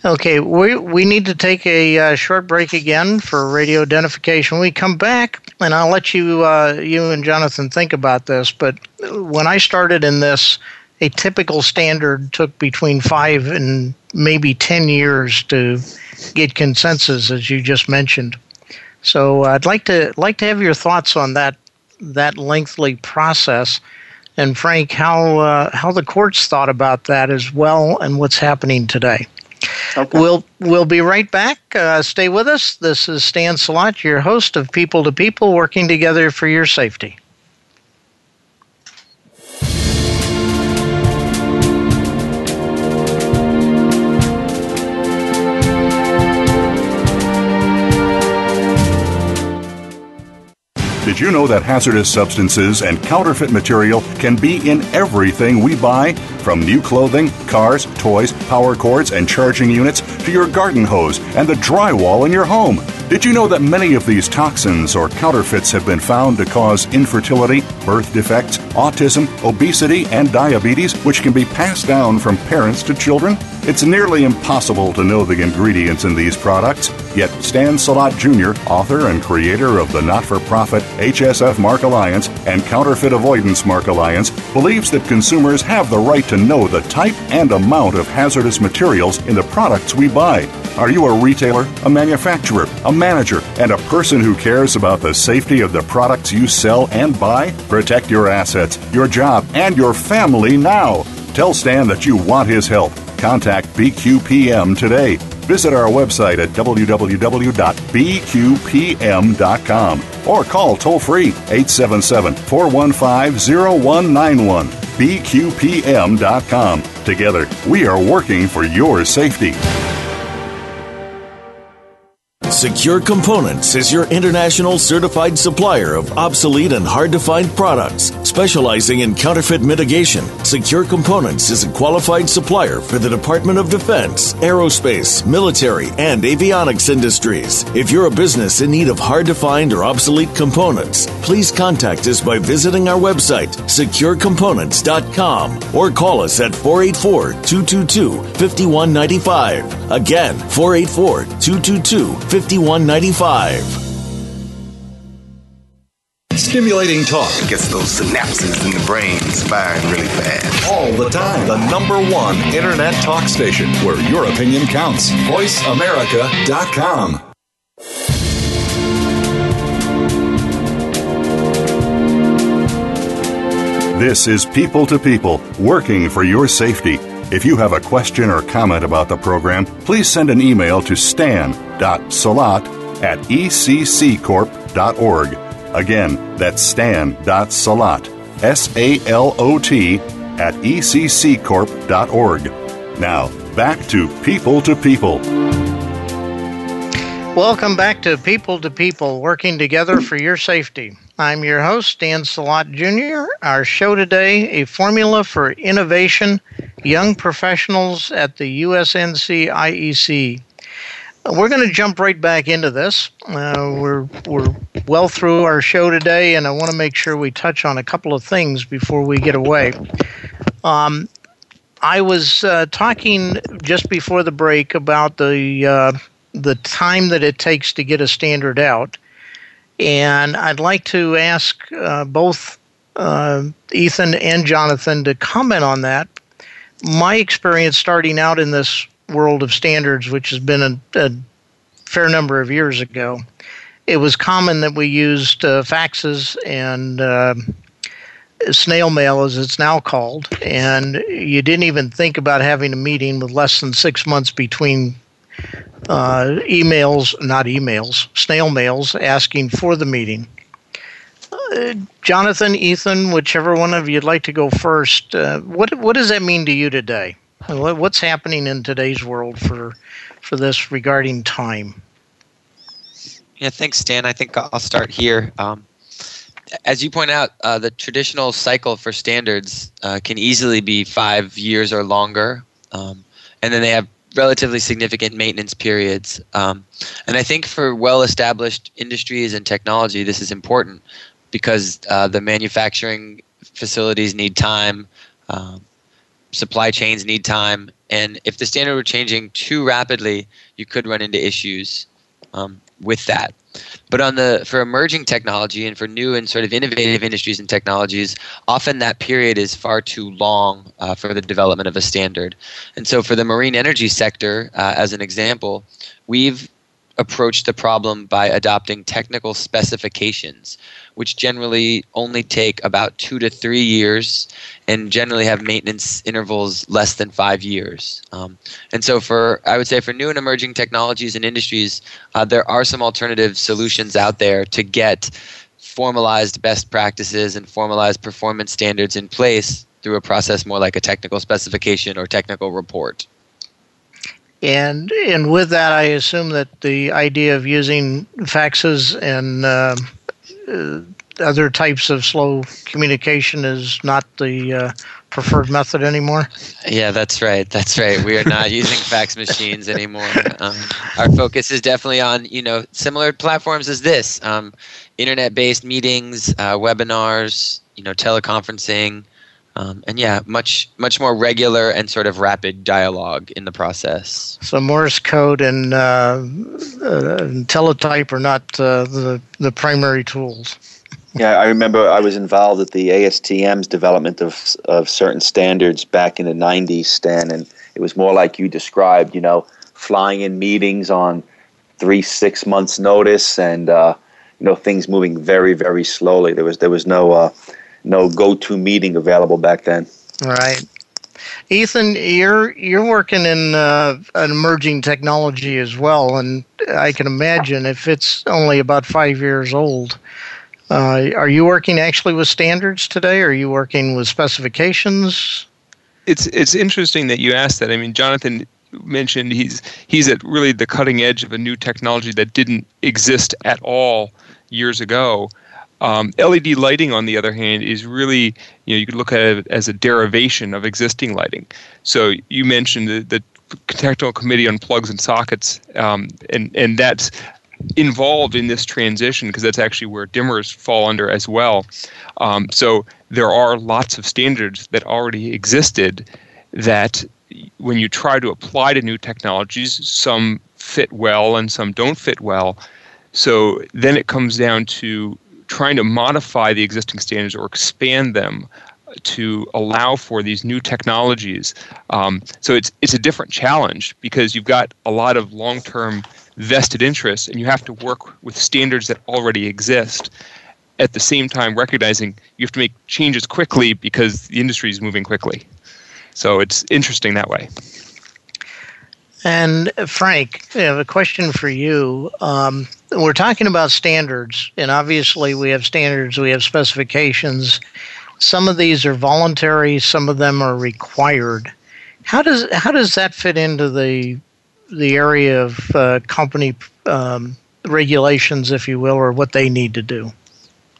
[SPEAKER 2] Okay, we we need to take a uh, short break again for radio identification. We come back, and I'll let you uh, you and Jonathan think about this. But when I started in this, a typical standard took between five and maybe 10 years to get consensus, as you just mentioned. So I'd like to like to have your thoughts on that that lengthy process, and Frank, how uh, how the courts thought about that as well, and what's happening today. Okay. We'll we'll be right back. Uh, stay with us. This is Stan Salot, your host of People to People, working together for your safety.
[SPEAKER 1] Did you know that hazardous substances and counterfeit material can be in everything we buy? From new clothing, cars, toys, power cords, and charging units to your garden hose and the drywall in your home. Did you know that many of these toxins or counterfeits have been found to cause infertility, birth defects, autism, obesity, and diabetes, which can be passed down from parents to children? It's nearly impossible to know the ingredients in these products, yet Stan Salot Jr., author and creator of the not for profit HSF Mark Alliance and Counterfeit Avoidance Mark Alliance, believes that consumers have the right to know the type and amount of hazardous materials in the products we buy. Are you a retailer, a manufacturer, a manager, and a person who cares about the safety of the products you sell and buy? Protect your assets, your job, and your family now. Tell Stan that you want his help. Contact BQPM today. Visit our website at www.bqpm.com or call toll free 877 415 0191. BQPM.com. Together, we are working for your safety.
[SPEAKER 6] Secure Components is your international certified supplier of obsolete and hard to find products. Specializing in counterfeit mitigation, Secure Components is a qualified supplier for the Department of Defense, aerospace, military, and avionics industries. If you're a business in need of hard to find or obsolete components, please contact us by visiting our website, securecomponents.com, or call us at 484 222 5195. Again, 484 222 5195.
[SPEAKER 7] Stimulating talk
[SPEAKER 8] It gets those synapses in the brain firing really fast.
[SPEAKER 7] all the time. The number one internet talk station where your opinion counts. VoiceAmerica.com.
[SPEAKER 1] This is People to People, working for your safety. If you have a question or comment about the program, please send an email to stan.salot at ecccorp.org. Again, that's stan.salot, S A L O T, at ecccorp.org. Now, back to People to People.
[SPEAKER 2] Welcome back to People to People, working together for your safety. I'm your host, Dan Salot Jr. Our show today, a formula for innovation, young professionals at the USNC IEC. We're going to jump right back into this. Uh, we're, we're well through our show today, and I want to make sure we touch on a couple of things before we get away. Um, I was uh, talking just before the break about the uh, the time that it takes to get a standard out, and I'd like to ask uh, both uh, Ethan and Jonathan to comment on that. My experience starting out in this world of standards, which has been a, a fair number of years ago, it was common that we used uh, faxes and uh, snail mail, as it's now called, and you didn't even think about having a meeting with less than six months between uh, emails, not emails, snail mails asking for the meeting. Uh, Jonathan, Ethan, whichever one of you'd like to go first, uh, what what does that mean to you today? What's happening in today's world for for this regarding time?
[SPEAKER 5] Yeah, thanks, Stan. I think I'll start here. Um, as you point out, uh, the traditional cycle for standards uh, can easily be five years or longer, um, and then they have relatively significant maintenance periods. Um, and I think for well-established industries and technology, this is important because uh, the manufacturing facilities need time, um, supply chains need time, and if the standard were changing too rapidly, you could run into issues um, with that. But on the for emerging technology and for new and sort of innovative industries and technologies, often that period is far too long uh, for the development of a standard. And so, for the marine energy sector, uh, as an example, we've approached the problem by adopting technical specifications, which generally only take about two to three years and generally have maintenance intervals less than five years. Um, and so, for I would say for new and emerging technologies and industries, uh, there are some alternative solutions out there to get formalized best practices and formalized performance standards in place through a process more like a technical specification or technical report.
[SPEAKER 2] And and with that, I assume that the idea of using faxes and uh, uh, other types of slow communication is not the uh, preferred method anymore.
[SPEAKER 5] Yeah, that's right. That's right. We are not using fax machines anymore. Um, our focus is definitely on you know similar platforms as this, um, internet-based meetings, uh, webinars, you know, teleconferencing. Um, and yeah, much much more regular and sort of rapid dialogue in the process.
[SPEAKER 2] So Morse code and, uh, uh, and teletype are not uh, the the primary tools.
[SPEAKER 4] Yeah, I remember I was involved with the ASTM's development of of certain standards back in the '90s, Stan, and it was more like you described. You know, flying in meetings on three, six months notice, and uh, you know things moving very, very slowly. There was there was no uh, no GoToMeeting available back then.
[SPEAKER 2] Right. Ethan, you're you're working in uh, an emerging technology as well, and I can imagine if it's only about five years old. Uh, are you working actually with standards today? Or are you working with specifications?
[SPEAKER 3] It's it's interesting that you asked that. I mean, Jonathan mentioned he's he's at really the cutting edge of a new technology that didn't exist at all years ago. Um, LED lighting, on the other hand, is really you know you could look at it as a derivation of existing lighting. So you mentioned the, the technical committee on plugs and sockets, um, and and that's involved in this transition because that's actually where dimmers fall under as well. Um, so there are lots of standards that already existed that when you try to apply to new technologies, some fit well and some don't fit well. So then it comes down to trying to modify the existing standards or expand them to allow for these new technologies. Um, so it's it's a different challenge because you've got a lot of long-term vested interests, and you have to work with standards that already exist. At the same time, recognizing you have to make changes quickly because the industry is moving quickly. So it's interesting that way.
[SPEAKER 2] And Frank, I have a question for you. Um, we're talking about standards, and obviously we have standards, we have specifications. Some of these are voluntary, some of them are required. How does how does that fit into the the area of uh, company um, regulations, if you will, or what they need to do?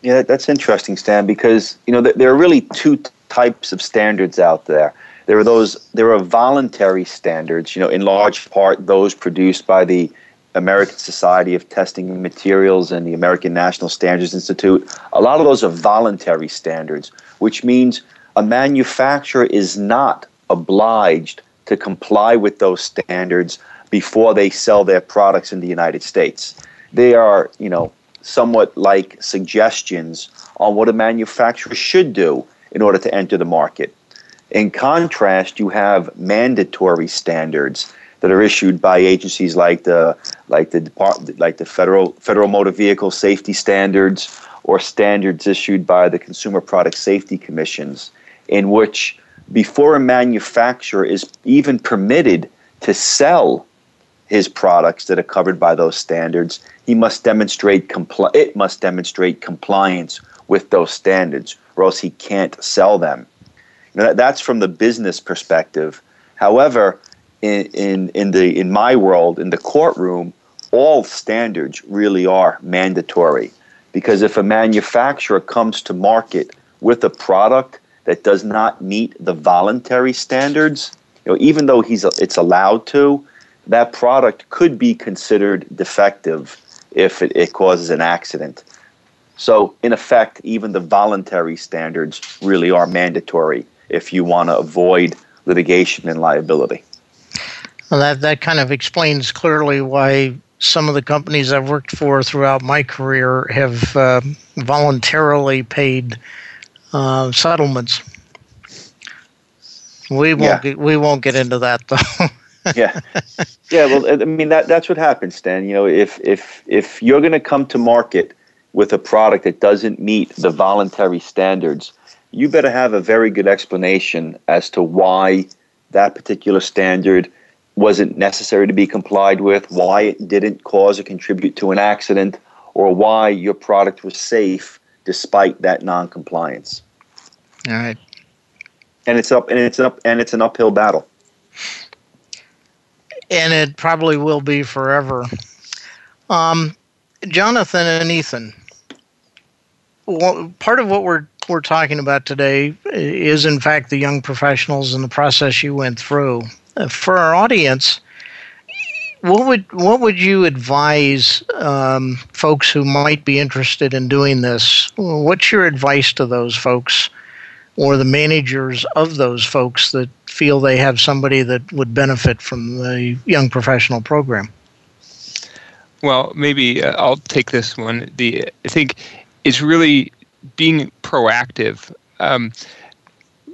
[SPEAKER 4] Yeah, that's interesting, Stan, because you know there are really two types of standards out there. There are those there are voluntary standards, you know, in large part those produced by the American Society of Testing Materials and the American National Standards Institute. A lot of those are voluntary standards, which means a manufacturer is not obliged to comply with those standards before they sell their products in the United States. They are, you know, somewhat like suggestions on what a manufacturer should do in order to enter the market. In contrast, you have mandatory standards that are issued by agencies like the like the Department, like the federal federal motor vehicle safety standards or standards issued by the Consumer Product Safety Commissions, in which before a manufacturer is even permitted to sell his products that are covered by those standards, he must demonstrate compli- it must demonstrate compliance with those standards, or else he can't sell them. Now, that's from the business perspective. However, in, in, in, the, in my world, in the courtroom, all standards really are mandatory. Because if a manufacturer comes to market with a product that does not meet the voluntary standards, you know, even though he's it's allowed to, that product could be considered defective if it, it causes an accident. So, in effect, even the voluntary standards really are mandatory if you want to avoid litigation and liability.
[SPEAKER 2] Well, that, that kind of explains clearly why some of the companies I've worked for throughout my career have uh, voluntarily paid uh, settlements. We won't yeah. get, we won't get into that though.
[SPEAKER 4] yeah, yeah. Well, I mean that that's what happens, Stan. You know, if if if you're going to come to market with a product that doesn't meet the voluntary standards, you better have a very good explanation as to why that particular standard wasn't necessary to be complied with, why it didn't cause or contribute to an accident, or why your product was safe despite that non-compliance.
[SPEAKER 2] All right.
[SPEAKER 4] And it's up and it's up and it's an uphill battle.
[SPEAKER 2] And it probably will be forever. Um, Jonathan and Ethan, well, part of what we're we're talking about today is, in fact, the young professionals and the process you went through. Uh, for our audience, what would what would you advise um, folks who might be interested in doing this? What's your advice to those folks, or the managers of those folks that feel they have somebody that would benefit from the young professional program?
[SPEAKER 3] Well, maybe uh, I'll take this one. The I think it's really being proactive. Um,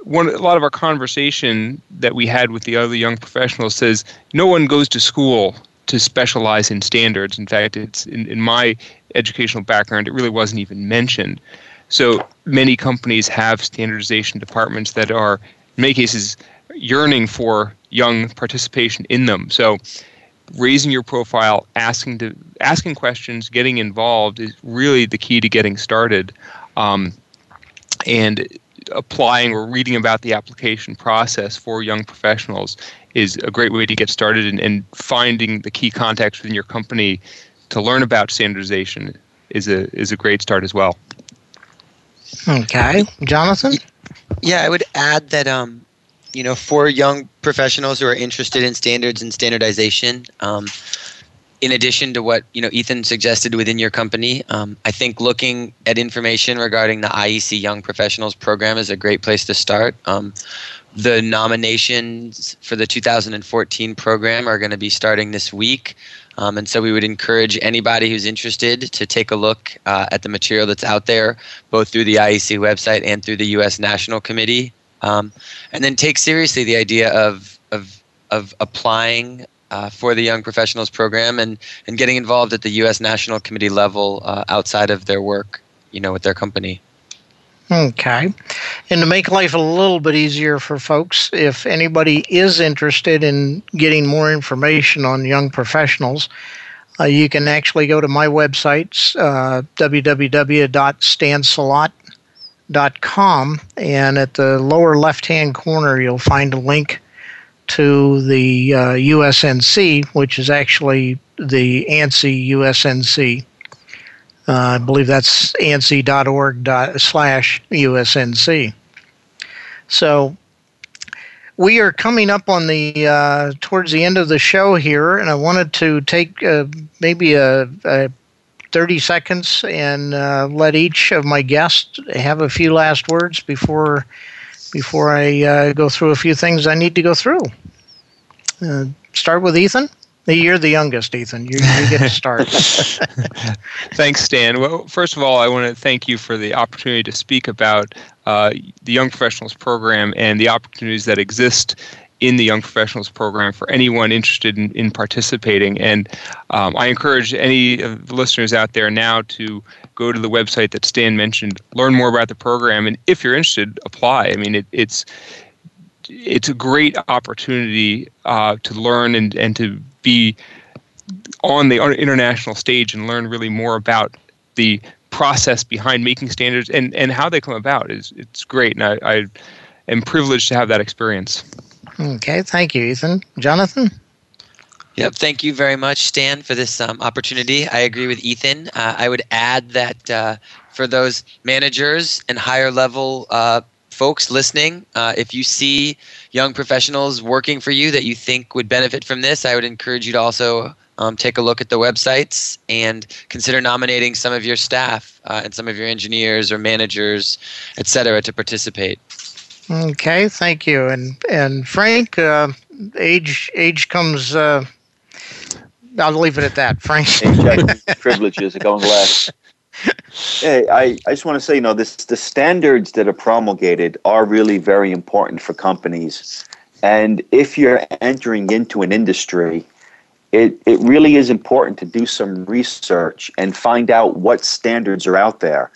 [SPEAKER 3] one a lot of our conversation that we had with the other young professionals says no one goes to school to specialize in standards. In fact, it's in, in my educational background, it really wasn't even mentioned. So many companies have standardization departments that are, in many cases, yearning for young participation in them. So raising your profile, asking to asking questions, getting involved is really the key to getting started. Um, and applying or reading about the application process for young professionals is a great way to get started and, and finding the key contacts within your company to learn about standardization is a is a great start as well.
[SPEAKER 2] Okay, Jonathan.
[SPEAKER 5] Yeah, I would add that um, you know, for young professionals who are interested in standards and standardization, um, in addition to what you know Ethan suggested within your company, um, I think looking at information regarding the IEC Young Professionals Program is a great place to start. Um, the nominations for the 2014 program are going to be starting this week. Um, and so we would encourage anybody who's interested to take a look uh, at the material that's out there, both through the IEC website and through the U.S. National Committee. Um, and then take seriously the idea of, of, of applying uh, for the Young Professionals Program and, and getting involved at the U.S. National Committee level uh, outside of their work, you know, with their company.
[SPEAKER 2] Okay. And to make life a little bit easier for folks, if anybody is interested in getting more information on young professionals, uh, you can actually go to my website, uh, www.stansalot.com, and at the lower left hand corner, you'll find a link to the uh, USNC, which is actually the ANSI USNC. Uh, I believe that's ansi.org slash USNC. So we are coming up on the uh, towards the end of the show here, and I wanted to take uh, maybe a, a, 30 seconds and uh, let each of my guests have a few last words before before I uh, go through a few things I need to go through. Uh, start with Ethan. You're the youngest, Ethan. You, you get to start.
[SPEAKER 3] Thanks, Stan. Well, first of all, I want to thank you for the opportunity to speak about uh, the Young Professionals Program and the opportunities that exist in the Young Professionals Program for anyone interested in, in participating. And um, I encourage any of the listeners out there now to go to the website that Stan mentioned, learn more about the program, and if you're interested, apply. I mean, it, it's it's a great opportunity uh, to learn and, and to be on the international stage and learn really more about the process behind making standards and, and how they come about is it's great and I, I am privileged to have that experience.
[SPEAKER 2] Okay, thank you, Ethan. Jonathan?
[SPEAKER 5] Yep, thank you very much, Stan, for this um, opportunity. I agree with Ethan. Uh, I would add that uh, for those managers and higher level uh, folks listening, uh, if you see young professionals working for you that you think would benefit from this, I would encourage you to also um, take a look at the websites and consider nominating some of your staff uh, and some of your engineers or managers, et cetera, to participate.
[SPEAKER 2] Okay, thank you. And and Frank, uh, age age comes. Uh, I'll leave it at that, Frank.
[SPEAKER 4] privileges are going last. Hey, I, I just want to say, you know, this the standards that are promulgated are really very important for companies. And if you're entering into an industry, it, it really is important to do some research and find out what standards are out there.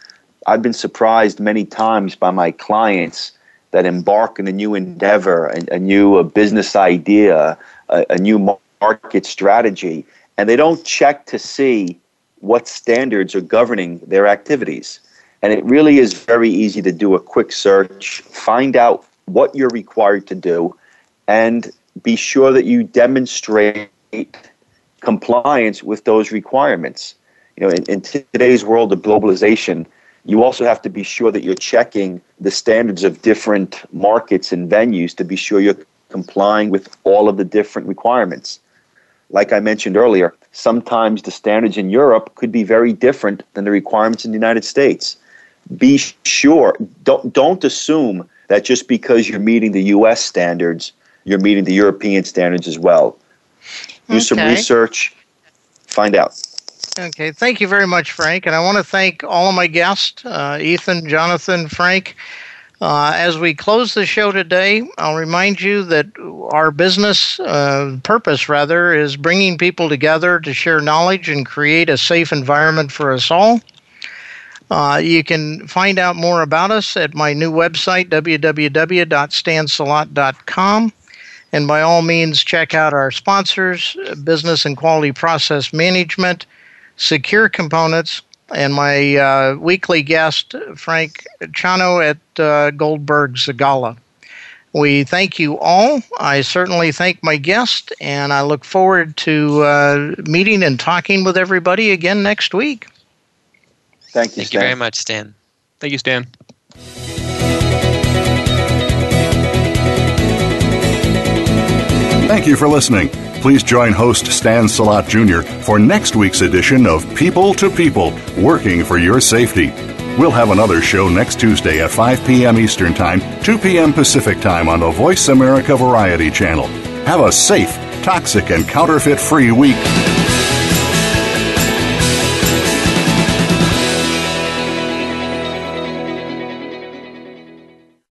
[SPEAKER 4] I've been surprised many times by my clients that embark on a new endeavor, a, a new a business idea, a, a new market strategy, and they don't check to see what standards are governing their activities. And it really is very easy to do a quick search, find out what you're required to do, and be sure that you demonstrate compliance with those requirements. You know, in, in today's world of globalization, you also have to be sure that you're checking the standards of different markets and venues to be sure you're complying with all of the different requirements like I mentioned earlier, sometimes the standards in Europe could be very different than the requirements in the United States. Be sure, don't, don't assume that just because you're meeting the US standards, you're meeting the European standards as well. Do okay. some research, find out.
[SPEAKER 2] Okay, thank you very much, Frank. And I want to thank all of my guests uh, Ethan, Jonathan, Frank. Uh, as we close the show today, I'll remind you that our business uh, purpose, rather, is bringing people together to share knowledge and create a safe environment for us all. Uh, you can find out more about us at my new website, www.stansalot.com. And by all means, check out our sponsors, Business and Quality Process Management, Secure Components, and my uh, weekly guest, Frank Ciano at uh, Goldberg Segalla. We thank you all. I certainly thank my guest, and I look forward to uh, meeting and talking with everybody again next week.
[SPEAKER 4] Thank you,
[SPEAKER 5] Thank
[SPEAKER 4] Stan.
[SPEAKER 5] you very much, Stan.
[SPEAKER 3] Thank you, Stan.
[SPEAKER 1] Thank you for listening. Please join host Stan Salot Jr. for next week's edition of People to People, working for your safety. We'll have another show next Tuesday at 5 p.m. Eastern Time, 2 p.m. Pacific Time on the Voice America Variety Channel. Have a safe, toxic, and counterfeit free week.